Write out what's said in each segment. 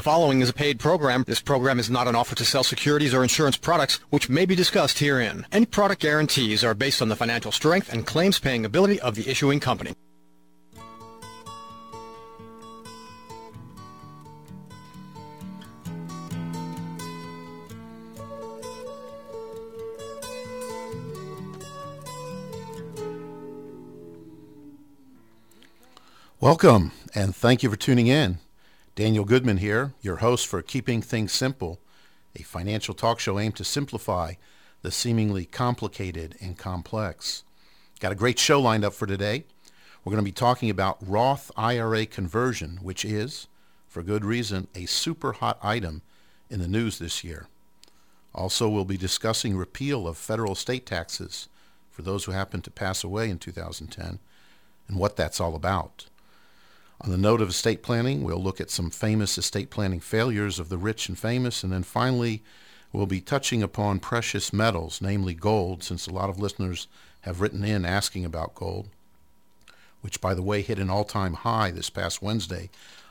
The following is a paid program. This program is not an offer to sell securities or insurance products, which may be discussed herein. Any product guarantees are based on the financial strength and claims paying ability of the issuing company. Welcome, and thank you for tuning in. Daniel Goodman here, your host for Keeping Things Simple, a financial talk show aimed to simplify the seemingly complicated and complex. Got a great show lined up for today. We're going to be talking about Roth IRA conversion, which is, for good reason, a super hot item in the news this year. Also, we'll be discussing repeal of federal estate taxes for those who happen to pass away in 2010 and what that's all about. On the note of estate planning, we'll look at some famous estate planning failures of the rich and famous, and then finally, we'll be touching upon precious metals, namely gold, since a lot of listeners have written in asking about gold, which, by the way, hit an all-time high this past Wednesday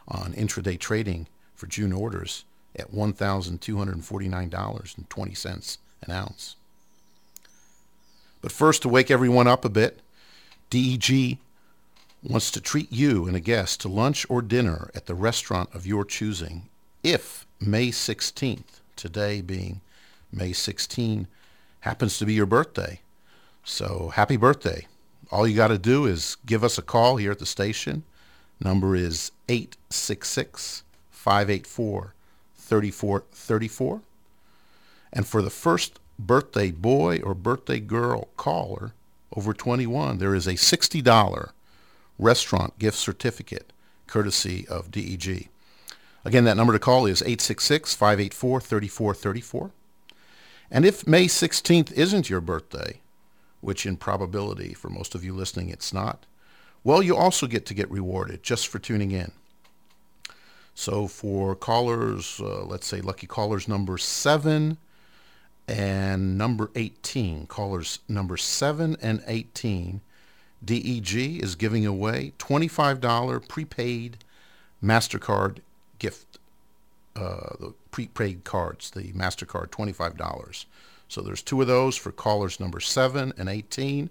on intraday trading for June orders at $1,249.20 an ounce. But first, to wake everyone up a bit, DEG wants to treat you and a guest to lunch or dinner at the restaurant of your choosing if May 16th, today being May 16, happens to be your birthday. So happy birthday. All you got to do is give us a call here at the station. Number is 866 584 3434. And for the first birthday boy or birthday girl caller over 21, there is a $60 restaurant gift certificate, courtesy of DEG. Again, that number to call is 866-584-3434. And if May 16th isn't your birthday, which in probability for most of you listening it's not, well, you also get to get rewarded just for tuning in. So for callers, uh, let's say lucky callers number 7 and number 18, callers number 7 and 18, DEG is giving away $25 prepaid MasterCard gift, uh, the prepaid cards, the MasterCard $25. So there's two of those for callers number 7 and 18.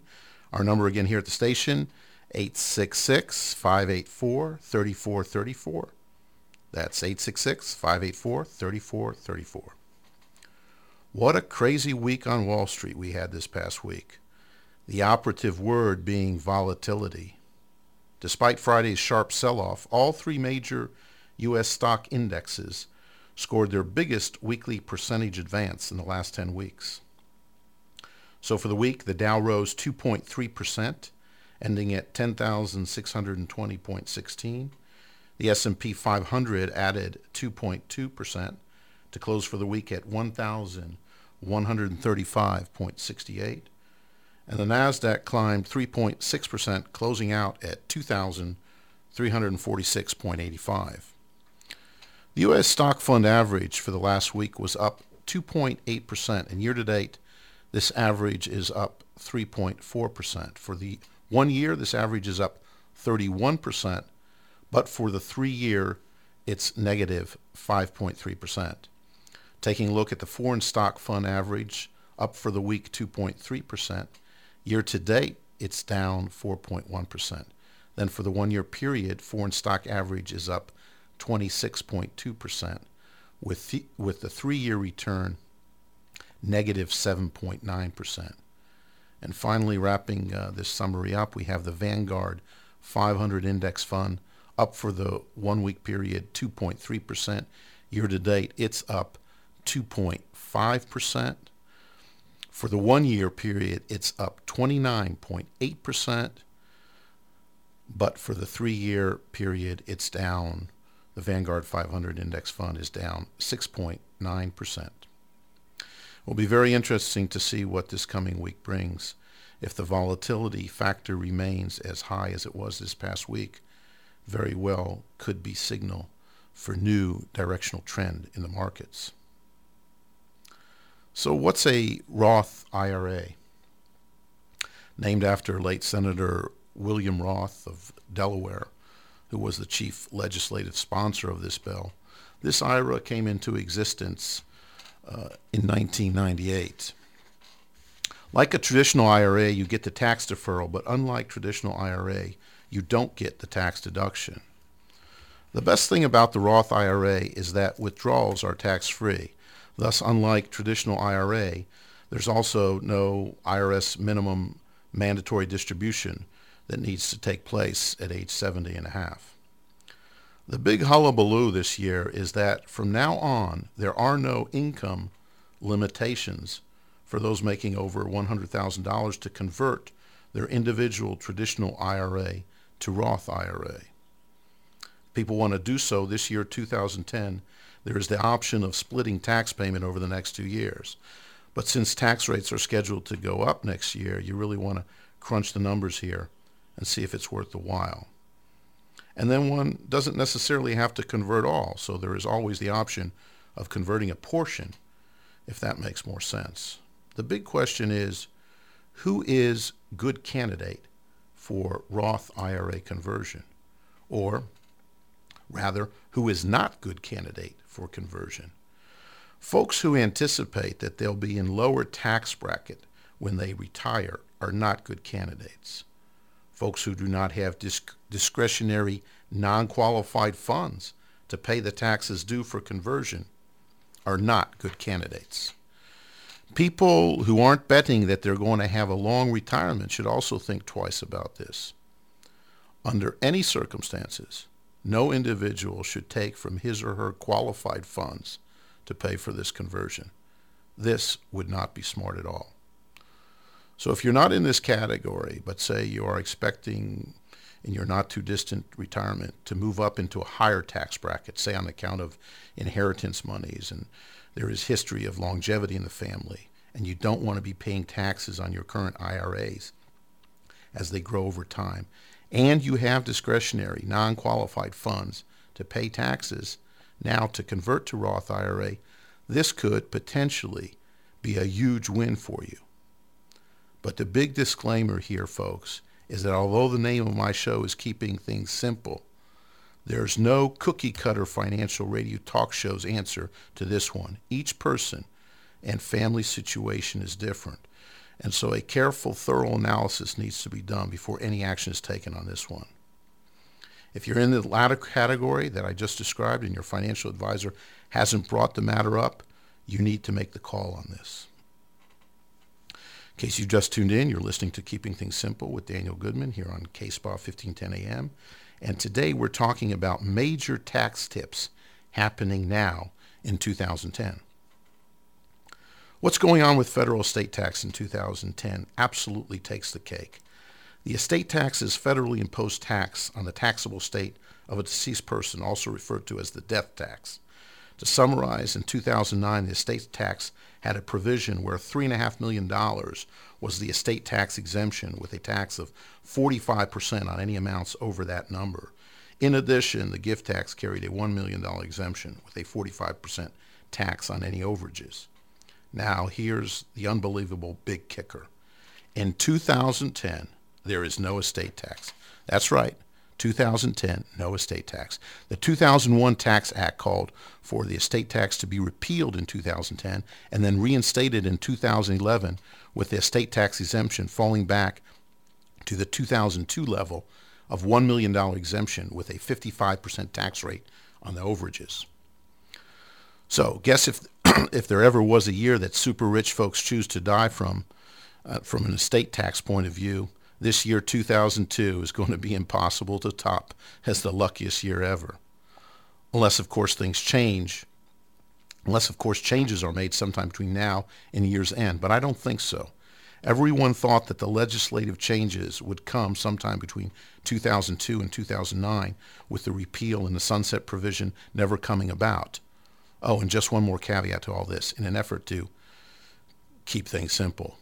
Our number again here at the station, 866-584-3434. That's 866-584-3434. What a crazy week on Wall Street we had this past week the operative word being volatility. Despite Friday's sharp sell-off, all three major U.S. stock indexes scored their biggest weekly percentage advance in the last 10 weeks. So for the week, the Dow rose 2.3%, ending at 10,620.16. The S&P 500 added 2.2% to close for the week at 1,135.68 and the Nasdaq climbed 3.6%, closing out at 2,346.85. The U.S. stock fund average for the last week was up 2.8%, and year to date, this average is up 3.4%. For the one year, this average is up 31%, but for the three year, it's negative 5.3%. Taking a look at the foreign stock fund average, up for the week 2.3%, Year to date, it's down 4.1%. Then for the one year period, foreign stock average is up 26.2%, with the, with the three year return negative 7.9%. And finally, wrapping uh, this summary up, we have the Vanguard 500 Index Fund up for the one week period 2.3%. Year to date, it's up 2.5%. For the one year period, it's up 29.8%, but for the three year period, it's down. The Vanguard 500 Index Fund is down 6.9%. It will be very interesting to see what this coming week brings. If the volatility factor remains as high as it was this past week, very well could be signal for new directional trend in the markets. So, what's a Roth IRA? Named after late Senator William Roth of Delaware, who was the chief legislative sponsor of this bill. This IRA came into existence uh, in 1998. Like a traditional IRA, you get the tax deferral, but unlike traditional IRA, you don't get the tax deduction. The best thing about the Roth IRA is that withdrawals are tax-free. Thus, unlike traditional IRA, there's also no IRS minimum mandatory distribution that needs to take place at age 70 and a half. The big hullabaloo this year is that from now on, there are no income limitations for those making over $100,000 to convert their individual traditional IRA to Roth IRA. People want to do so this year, 2010. There is the option of splitting tax payment over the next two years. But since tax rates are scheduled to go up next year, you really want to crunch the numbers here and see if it's worth the while. And then one doesn't necessarily have to convert all, so there is always the option of converting a portion if that makes more sense. The big question is who is good candidate for Roth IRA conversion? Or rather, who is not good candidate for conversion? Folks who anticipate that they'll be in lower tax bracket when they retire are not good candidates. Folks who do not have disc- discretionary non-qualified funds to pay the taxes due for conversion are not good candidates. People who aren't betting that they're going to have a long retirement should also think twice about this. Under any circumstances, no individual should take from his or her qualified funds to pay for this conversion. This would not be smart at all. So if you're not in this category, but say you are expecting in your not too distant retirement to move up into a higher tax bracket, say on account of inheritance monies and there is history of longevity in the family, and you don't want to be paying taxes on your current IRAs as they grow over time, and you have discretionary, non-qualified funds to pay taxes now to convert to Roth IRA, this could potentially be a huge win for you. But the big disclaimer here, folks, is that although the name of my show is Keeping Things Simple, there's no cookie cutter financial radio talk show's answer to this one. Each person and family situation is different. And so a careful, thorough analysis needs to be done before any action is taken on this one. If you're in the latter category that I just described and your financial advisor hasn't brought the matter up, you need to make the call on this. In case you've just tuned in, you're listening to Keeping Things Simple with Daniel Goodman here on KSPA 1510 AM. And today we're talking about major tax tips happening now in 2010. What's going on with federal estate tax in 2010 absolutely takes the cake. The estate tax is federally imposed tax on the taxable estate of a deceased person, also referred to as the death tax. To summarize, in 2009, the estate tax had a provision where $3.5 million was the estate tax exemption with a tax of 45% on any amounts over that number. In addition, the gift tax carried a $1 million exemption with a 45% tax on any overages. Now, here's the unbelievable big kicker. In 2010, there is no estate tax. That's right. 2010, no estate tax. The 2001 Tax Act called for the estate tax to be repealed in 2010 and then reinstated in 2011 with the estate tax exemption falling back to the 2002 level of $1 million exemption with a 55% tax rate on the overages. So guess if, if there ever was a year that super rich folks choose to die from, uh, from an estate tax point of view, this year 2002 is going to be impossible to top as the luckiest year ever. Unless, of course, things change. Unless, of course, changes are made sometime between now and year's end. But I don't think so. Everyone thought that the legislative changes would come sometime between 2002 and 2009, with the repeal and the sunset provision never coming about. Oh, and just one more caveat to all this in an effort to keep things simple.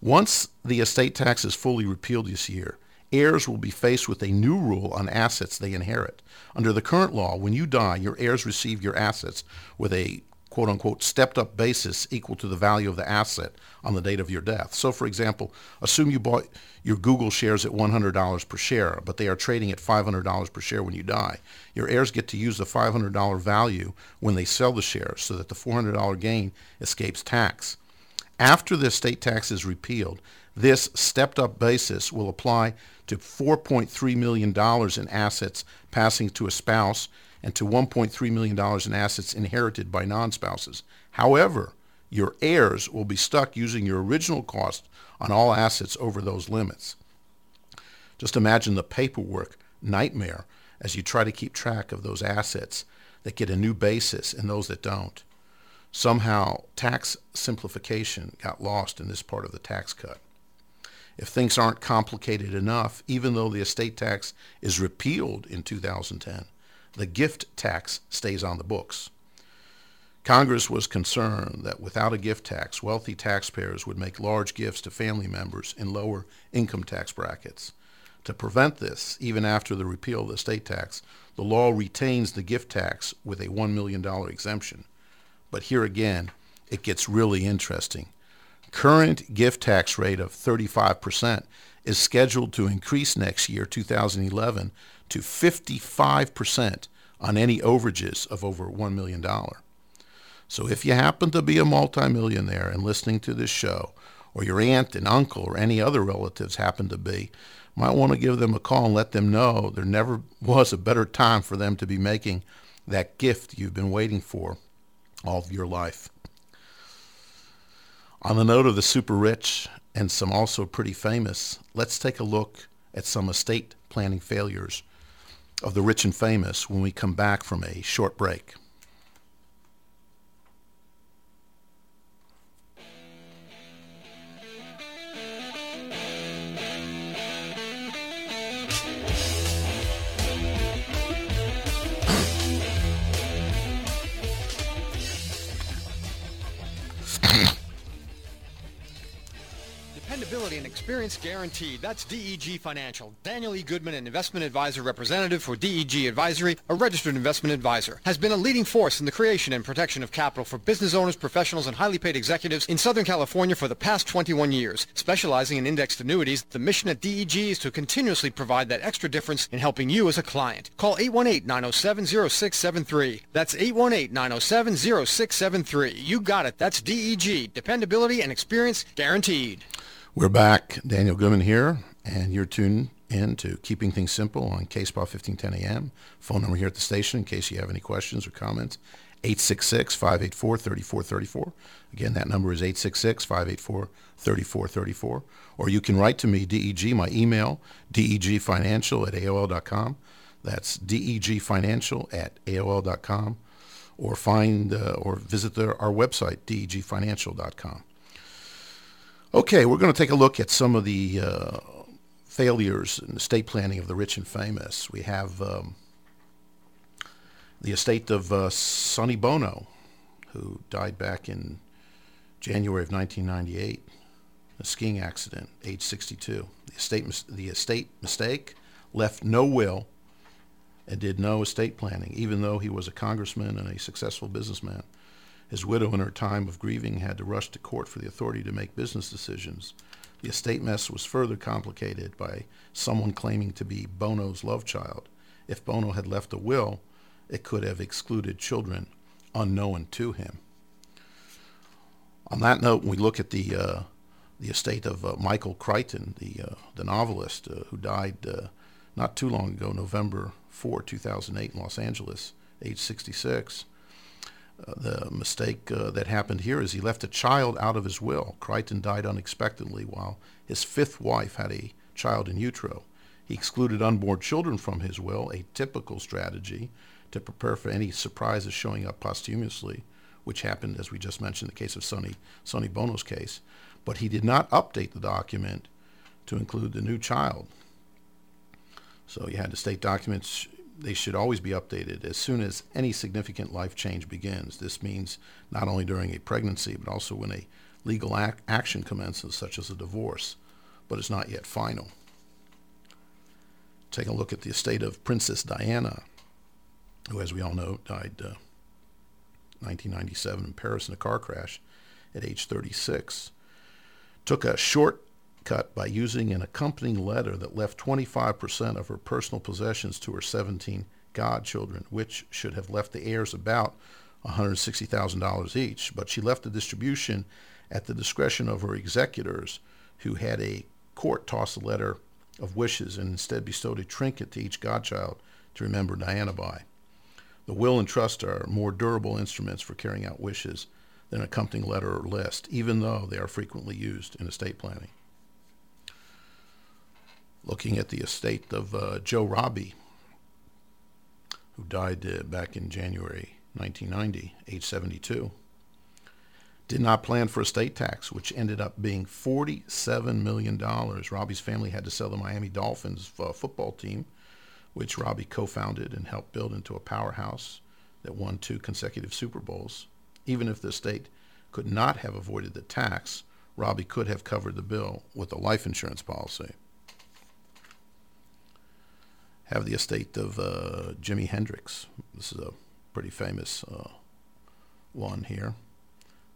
Once the estate tax is fully repealed this year, heirs will be faced with a new rule on assets they inherit. Under the current law, when you die, your heirs receive your assets with a quote unquote stepped up basis equal to the value of the asset on the date of your death. So for example, assume you bought your Google shares at $100 per share, but they are trading at $500 per share when you die. Your heirs get to use the $500 value when they sell the shares so that the $400 gain escapes tax. After the estate tax is repealed, this stepped up basis will apply to $4.3 million in assets passing to a spouse and to $1.3 million in assets inherited by non-spouses. However, your heirs will be stuck using your original cost on all assets over those limits. Just imagine the paperwork nightmare as you try to keep track of those assets that get a new basis and those that don't. Somehow, tax simplification got lost in this part of the tax cut. If things aren't complicated enough, even though the estate tax is repealed in 2010, the gift tax stays on the books. Congress was concerned that without a gift tax, wealthy taxpayers would make large gifts to family members in lower income tax brackets. To prevent this, even after the repeal of the state tax, the law retains the gift tax with a $1 million exemption. But here again, it gets really interesting. Current gift tax rate of 35% is scheduled to increase next year, 2011, to 55% on any overages of over $1 million. So if you happen to be a multimillionaire and listening to this show, or your aunt and uncle or any other relatives happen to be, might want to give them a call and let them know there never was a better time for them to be making that gift you've been waiting for all of your life. On the note of the super rich and some also pretty famous, let's take a look at some estate planning failures of the rich and famous when we come back from a short break. Guaranteed. That's DEG Financial. Daniel E. Goodman, an investment advisor representative for DEG Advisory, a registered investment advisor, has been a leading force in the creation and protection of capital for business owners, professionals, and highly paid executives in Southern California for the past 21 years. Specializing in indexed annuities, the mission at DEG is to continuously provide that extra difference in helping you as a client. Call 818-907-0673. That's 818-907-0673. You got it. That's DEG. Dependability and experience guaranteed. We're back. Daniel Goodman here, and you're tuned in to Keeping Things Simple on KSPA 1510 AM. Phone number here at the station in case you have any questions or comments, 866-584-3434. Again, that number is 866-584-3434. Or you can write to me, DEG, my email, degfinancial at AOL.com. That's degfinancial at AOL.com. Or find uh, or visit the, our website, degfinancial.com. Okay, we're going to take a look at some of the uh, failures in estate planning of the rich and famous. We have um, the estate of uh, Sonny Bono, who died back in January of 1998, a skiing accident, age 62. The estate, the estate mistake left no will and did no estate planning, even though he was a congressman and a successful businessman. His widow, in her time of grieving, had to rush to court for the authority to make business decisions. The estate mess was further complicated by someone claiming to be Bono's love child. If Bono had left a will, it could have excluded children unknown to him. On that note, we look at the uh, the estate of uh, Michael Crichton, the uh, the novelist uh, who died uh, not too long ago, November 4, 2008, in Los Angeles, age 66. The mistake uh, that happened here is he left a child out of his will. Crichton died unexpectedly while his fifth wife had a child in utero. He excluded unborn children from his will, a typical strategy to prepare for any surprises showing up posthumously, which happened, as we just mentioned, in the case of Sonny, Sonny Bono's case. But he did not update the document to include the new child. So you had the state documents they should always be updated as soon as any significant life change begins. This means not only during a pregnancy, but also when a legal ac- action commences, such as a divorce, but it's not yet final. Take a look at the estate of Princess Diana, who, as we all know, died uh, 1997 in Paris in a car crash at age 36. Took a shortcut by using an accompanying letter that left 25% of her personal possessions to her 17 godchildren, which should have left the heirs about $160,000 each. But she left the distribution at the discretion of her executors, who had a court toss a letter of wishes and instead bestowed a trinket to each godchild to remember Diana by. The will and trust are more durable instruments for carrying out wishes than an accompanying letter or list, even though they are frequently used in estate planning. Looking at the estate of uh, Joe Robbie, who died uh, back in January 1990, age 72, did not plan for estate tax, which ended up being $47 million. Robbie's family had to sell the Miami Dolphins uh, football team which Robbie co founded and helped build into a powerhouse that won two consecutive Super Bowls. Even if the estate could not have avoided the tax, Robbie could have covered the bill with a life insurance policy. Have the estate of uh, Jimi Hendrix. This is a pretty famous uh, one here.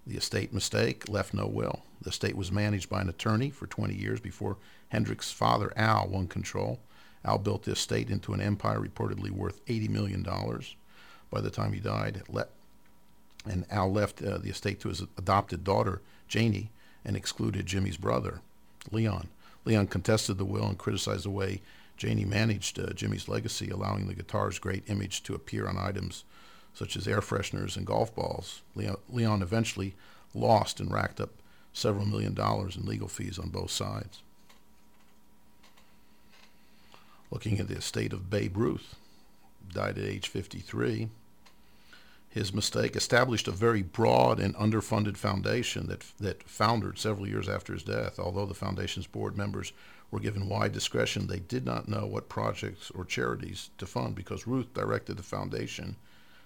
The estate mistake left no will. The estate was managed by an attorney for 20 years before Hendrix's father, Al, won control. Al built the estate into an empire reportedly worth $80 million by the time he died. And Al left uh, the estate to his adopted daughter, Janie, and excluded Jimi's brother, Leon. Leon contested the will and criticized the way Janie managed uh, Jimi's legacy, allowing the guitar's great image to appear on items such as air fresheners and golf balls. Leon, Leon eventually lost and racked up several million dollars in legal fees on both sides looking at the estate of Babe Ruth, died at age 53. His mistake established a very broad and underfunded foundation that, that foundered several years after his death. Although the foundation's board members were given wide discretion, they did not know what projects or charities to fund because Ruth directed the foundation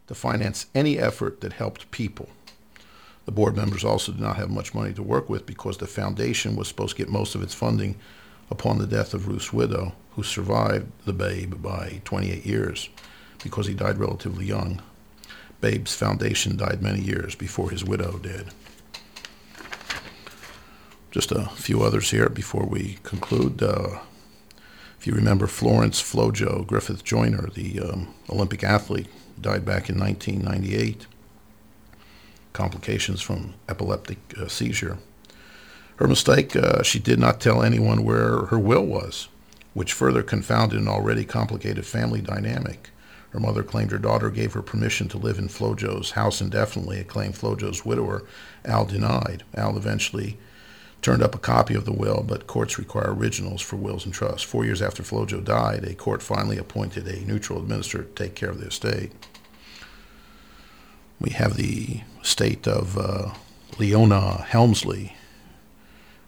to finance any effort that helped people. The board members also did not have much money to work with because the foundation was supposed to get most of its funding upon the death of Ruth's widow, who survived the babe by 28 years because he died relatively young. Babe's foundation died many years before his widow did. Just a few others here before we conclude. Uh, if you remember Florence Flojo Griffith Joyner, the um, Olympic athlete, died back in 1998. Complications from epileptic uh, seizure. Her mistake, uh, she did not tell anyone where her will was, which further confounded an already complicated family dynamic. Her mother claimed her daughter gave her permission to live in Flojo's house indefinitely, a claim Flojo's widower, Al, denied. Al eventually turned up a copy of the will, but courts require originals for wills and trusts. Four years after Flojo died, a court finally appointed a neutral administrator to take care of the estate. We have the estate of uh, Leona Helmsley,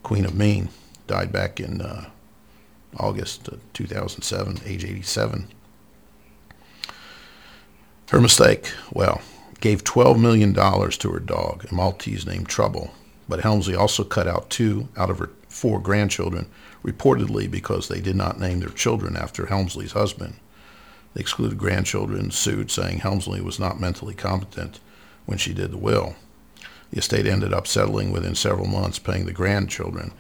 Queen of Maine, died back in uh, August 2007, age 87. Her mistake, well, gave $12 million to her dog, a Maltese named Trouble. But Helmsley also cut out two out of her four grandchildren, reportedly because they did not name their children after Helmsley's husband. The excluded grandchildren sued, saying Helmsley was not mentally competent when she did the will. The estate ended up settling within several months, paying the grandchildren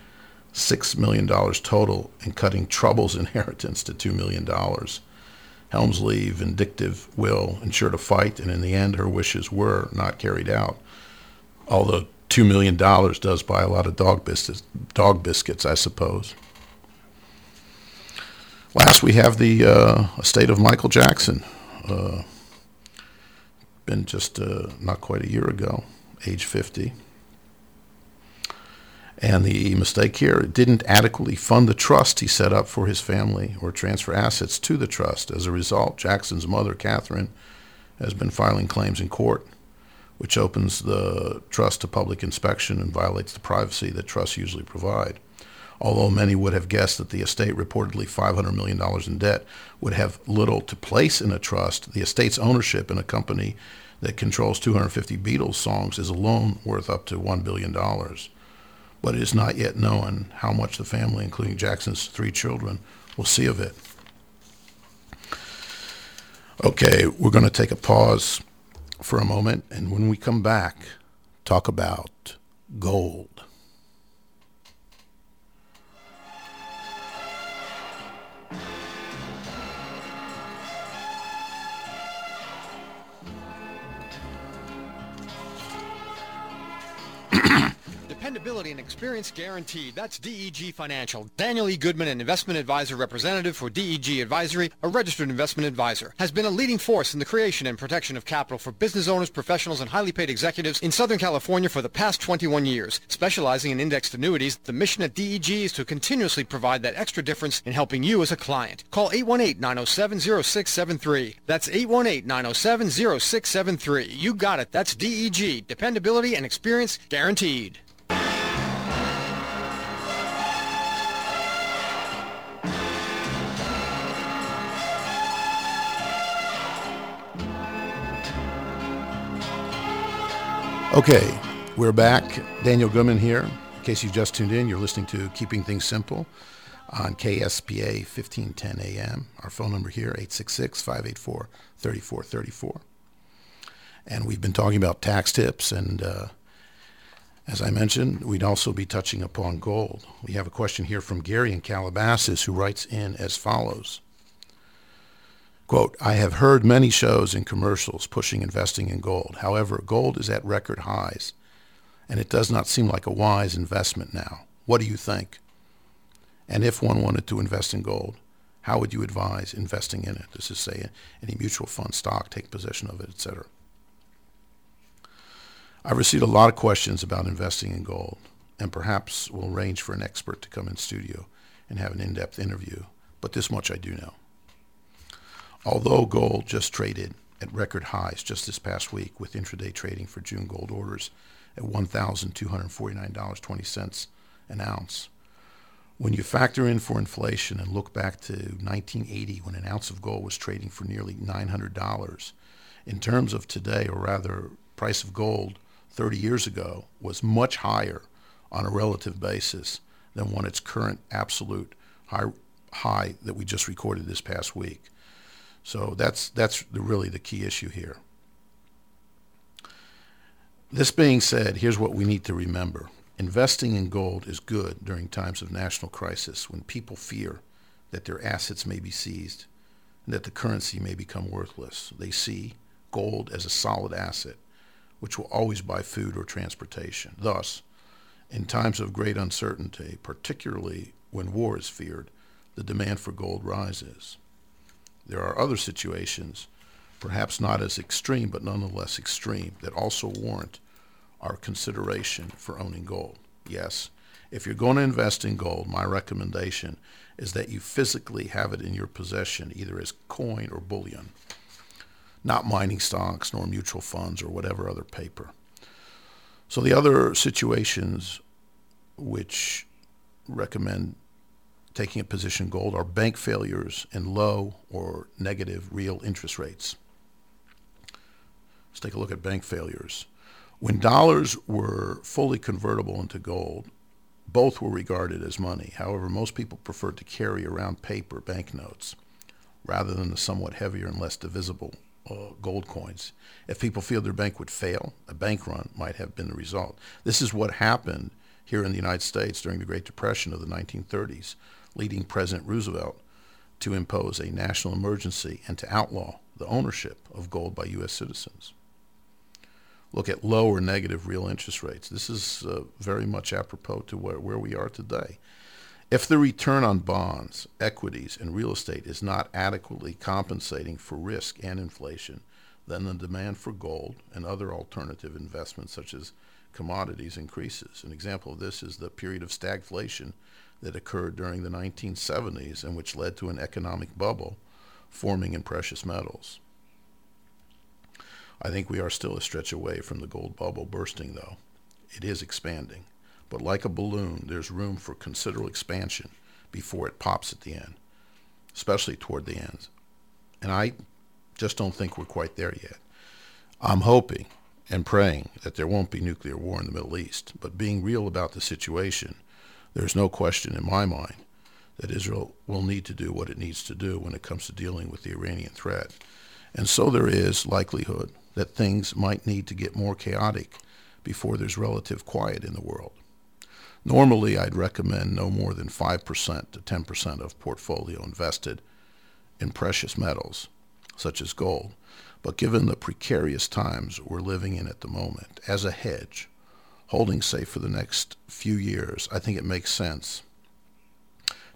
$6 million total and cutting Trouble's inheritance to $2 million. Helmsley, vindictive will ensured a fight, and in the end, her wishes were not carried out. Although $2 million does buy a lot of dog biscuits, dog biscuits I suppose. Last, we have the uh, estate of Michael Jackson. Uh, been just uh, not quite a year ago age 50. And the mistake here didn't adequately fund the trust he set up for his family or transfer assets to the trust. As a result, Jackson's mother, Catherine, has been filing claims in court, which opens the trust to public inspection and violates the privacy that trusts usually provide. Although many would have guessed that the estate, reportedly $500 million in debt, would have little to place in a trust, the estate's ownership in a company that controls 250 Beatles songs is alone worth up to $1 billion. But it is not yet known how much the family, including Jackson's three children, will see of it. Okay, we're going to take a pause for a moment, and when we come back, talk about gold. Dependability and experience guaranteed. That's DEG Financial. Daniel E. Goodman, an investment advisor representative for DEG Advisory, a registered investment advisor, has been a leading force in the creation and protection of capital for business owners, professionals, and highly paid executives in Southern California for the past 21 years. Specializing in indexed annuities, the mission at DEG is to continuously provide that extra difference in helping you as a client. Call 818-907-0673. That's 818-907-0673. You got it. That's DEG. Dependability and experience guaranteed. Okay, we're back. Daniel Goodman here. In case you've just tuned in, you're listening to Keeping Things Simple on KSPA 1510 AM. Our phone number here, 866-584-3434. And we've been talking about tax tips, and uh, as I mentioned, we'd also be touching upon gold. We have a question here from Gary in Calabasas who writes in as follows. Quote, I have heard many shows and commercials pushing investing in gold. However, gold is at record highs, and it does not seem like a wise investment now. What do you think? And if one wanted to invest in gold, how would you advise investing in it? This is, say, any mutual fund stock, take possession of it, etc. I've received a lot of questions about investing in gold, and perhaps we'll arrange for an expert to come in studio and have an in-depth interview, but this much I do know. Although gold just traded at record highs just this past week with intraday trading for June gold orders at $1,249.20 an ounce. When you factor in for inflation and look back to 1980 when an ounce of gold was trading for nearly $900, in terms of today, or rather price of gold 30 years ago was much higher on a relative basis than what its current absolute high, high that we just recorded this past week. So that's that's really the key issue here. This being said, here's what we need to remember. Investing in gold is good during times of national crisis when people fear that their assets may be seized and that the currency may become worthless. They see gold as a solid asset which will always buy food or transportation. Thus, in times of great uncertainty, particularly when war is feared, the demand for gold rises. There are other situations, perhaps not as extreme, but nonetheless extreme, that also warrant our consideration for owning gold. Yes, if you're going to invest in gold, my recommendation is that you physically have it in your possession, either as coin or bullion, not mining stocks nor mutual funds or whatever other paper. So the other situations which recommend taking a position gold are bank failures and low or negative real interest rates. Let's take a look at bank failures. When dollars were fully convertible into gold, both were regarded as money. However, most people preferred to carry around paper banknotes rather than the somewhat heavier and less divisible uh, gold coins. If people feared their bank would fail, a bank run might have been the result. This is what happened here in the United States during the Great Depression of the 1930s leading President Roosevelt to impose a national emergency and to outlaw the ownership of gold by U.S. citizens. Look at low or negative real interest rates. This is uh, very much apropos to where, where we are today. If the return on bonds, equities, and real estate is not adequately compensating for risk and inflation, then the demand for gold and other alternative investments such as commodities increases. An example of this is the period of stagflation that occurred during the 1970s and which led to an economic bubble forming in precious metals. I think we are still a stretch away from the gold bubble bursting, though. It is expanding, but like a balloon, there's room for considerable expansion before it pops at the end, especially toward the end. And I just don't think we're quite there yet. I'm hoping and praying that there won't be nuclear war in the Middle East, but being real about the situation there's no question in my mind that Israel will need to do what it needs to do when it comes to dealing with the Iranian threat. And so there is likelihood that things might need to get more chaotic before there's relative quiet in the world. Normally, I'd recommend no more than 5% to 10% of portfolio invested in precious metals, such as gold. But given the precarious times we're living in at the moment, as a hedge, holding safe for the next few years, I think it makes sense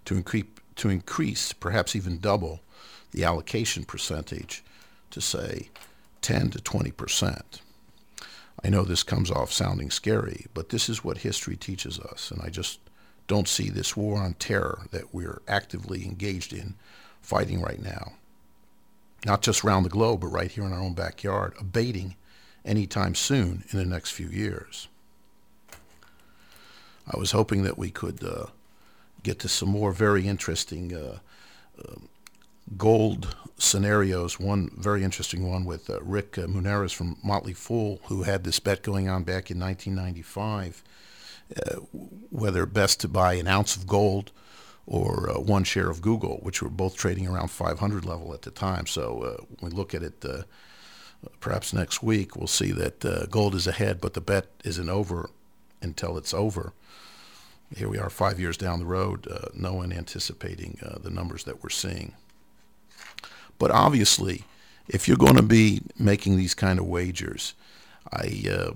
to increase, to increase perhaps even double, the allocation percentage to say 10 to 20 percent. I know this comes off sounding scary, but this is what history teaches us, and I just don't see this war on terror that we're actively engaged in fighting right now, not just around the globe, but right here in our own backyard, abating anytime soon in the next few years. I was hoping that we could uh, get to some more very interesting uh, uh, gold scenarios. One very interesting one with uh, Rick uh, from Motley Fool, who had this bet going on back in 1995, uh, whether best to buy an ounce of gold or uh, one share of Google, which were both trading around 500 level at the time. So when we look at it, perhaps next week, we'll see that gold is ahead, but the bet isn't over until it's over. Here we are, five years down the road, no one anticipating the numbers that we're seeing. But obviously, if you're going to be making these kind of wagers, I uh,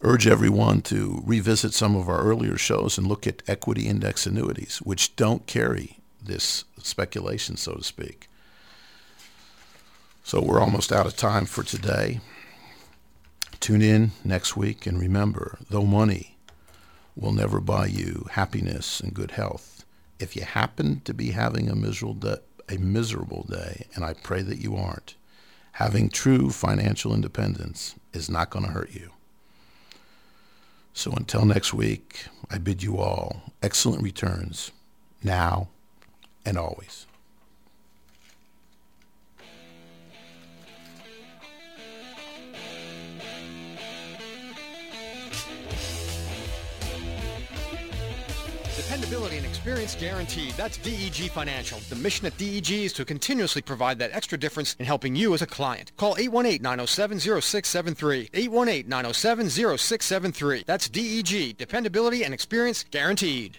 urge everyone to revisit some of our earlier shows and look at equity index annuities, which don't carry this speculation, so to speak. So we're almost out of time for today. Tune in next week and remember, though money will never buy you happiness and good health, if you happen to be having a miserable, day a miserable day, and I pray that you aren't. Having true financial independence is not going to hurt you. So until next week, I bid you all excellent returns now and always. Dependability and experience guaranteed. That's DEG Financial. The mission at DEG is to continuously provide that extra difference in helping you as a client. Call 818-907-0673. 818-907-0673. That's DEG. Dependability and experience guaranteed.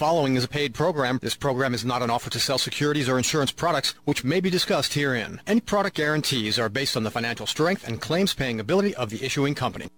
Following is a paid program. This program is not an offer to sell securities or insurance products, which may be discussed herein. Any product guarantees are based on the financial strength and claims paying ability of the issuing company.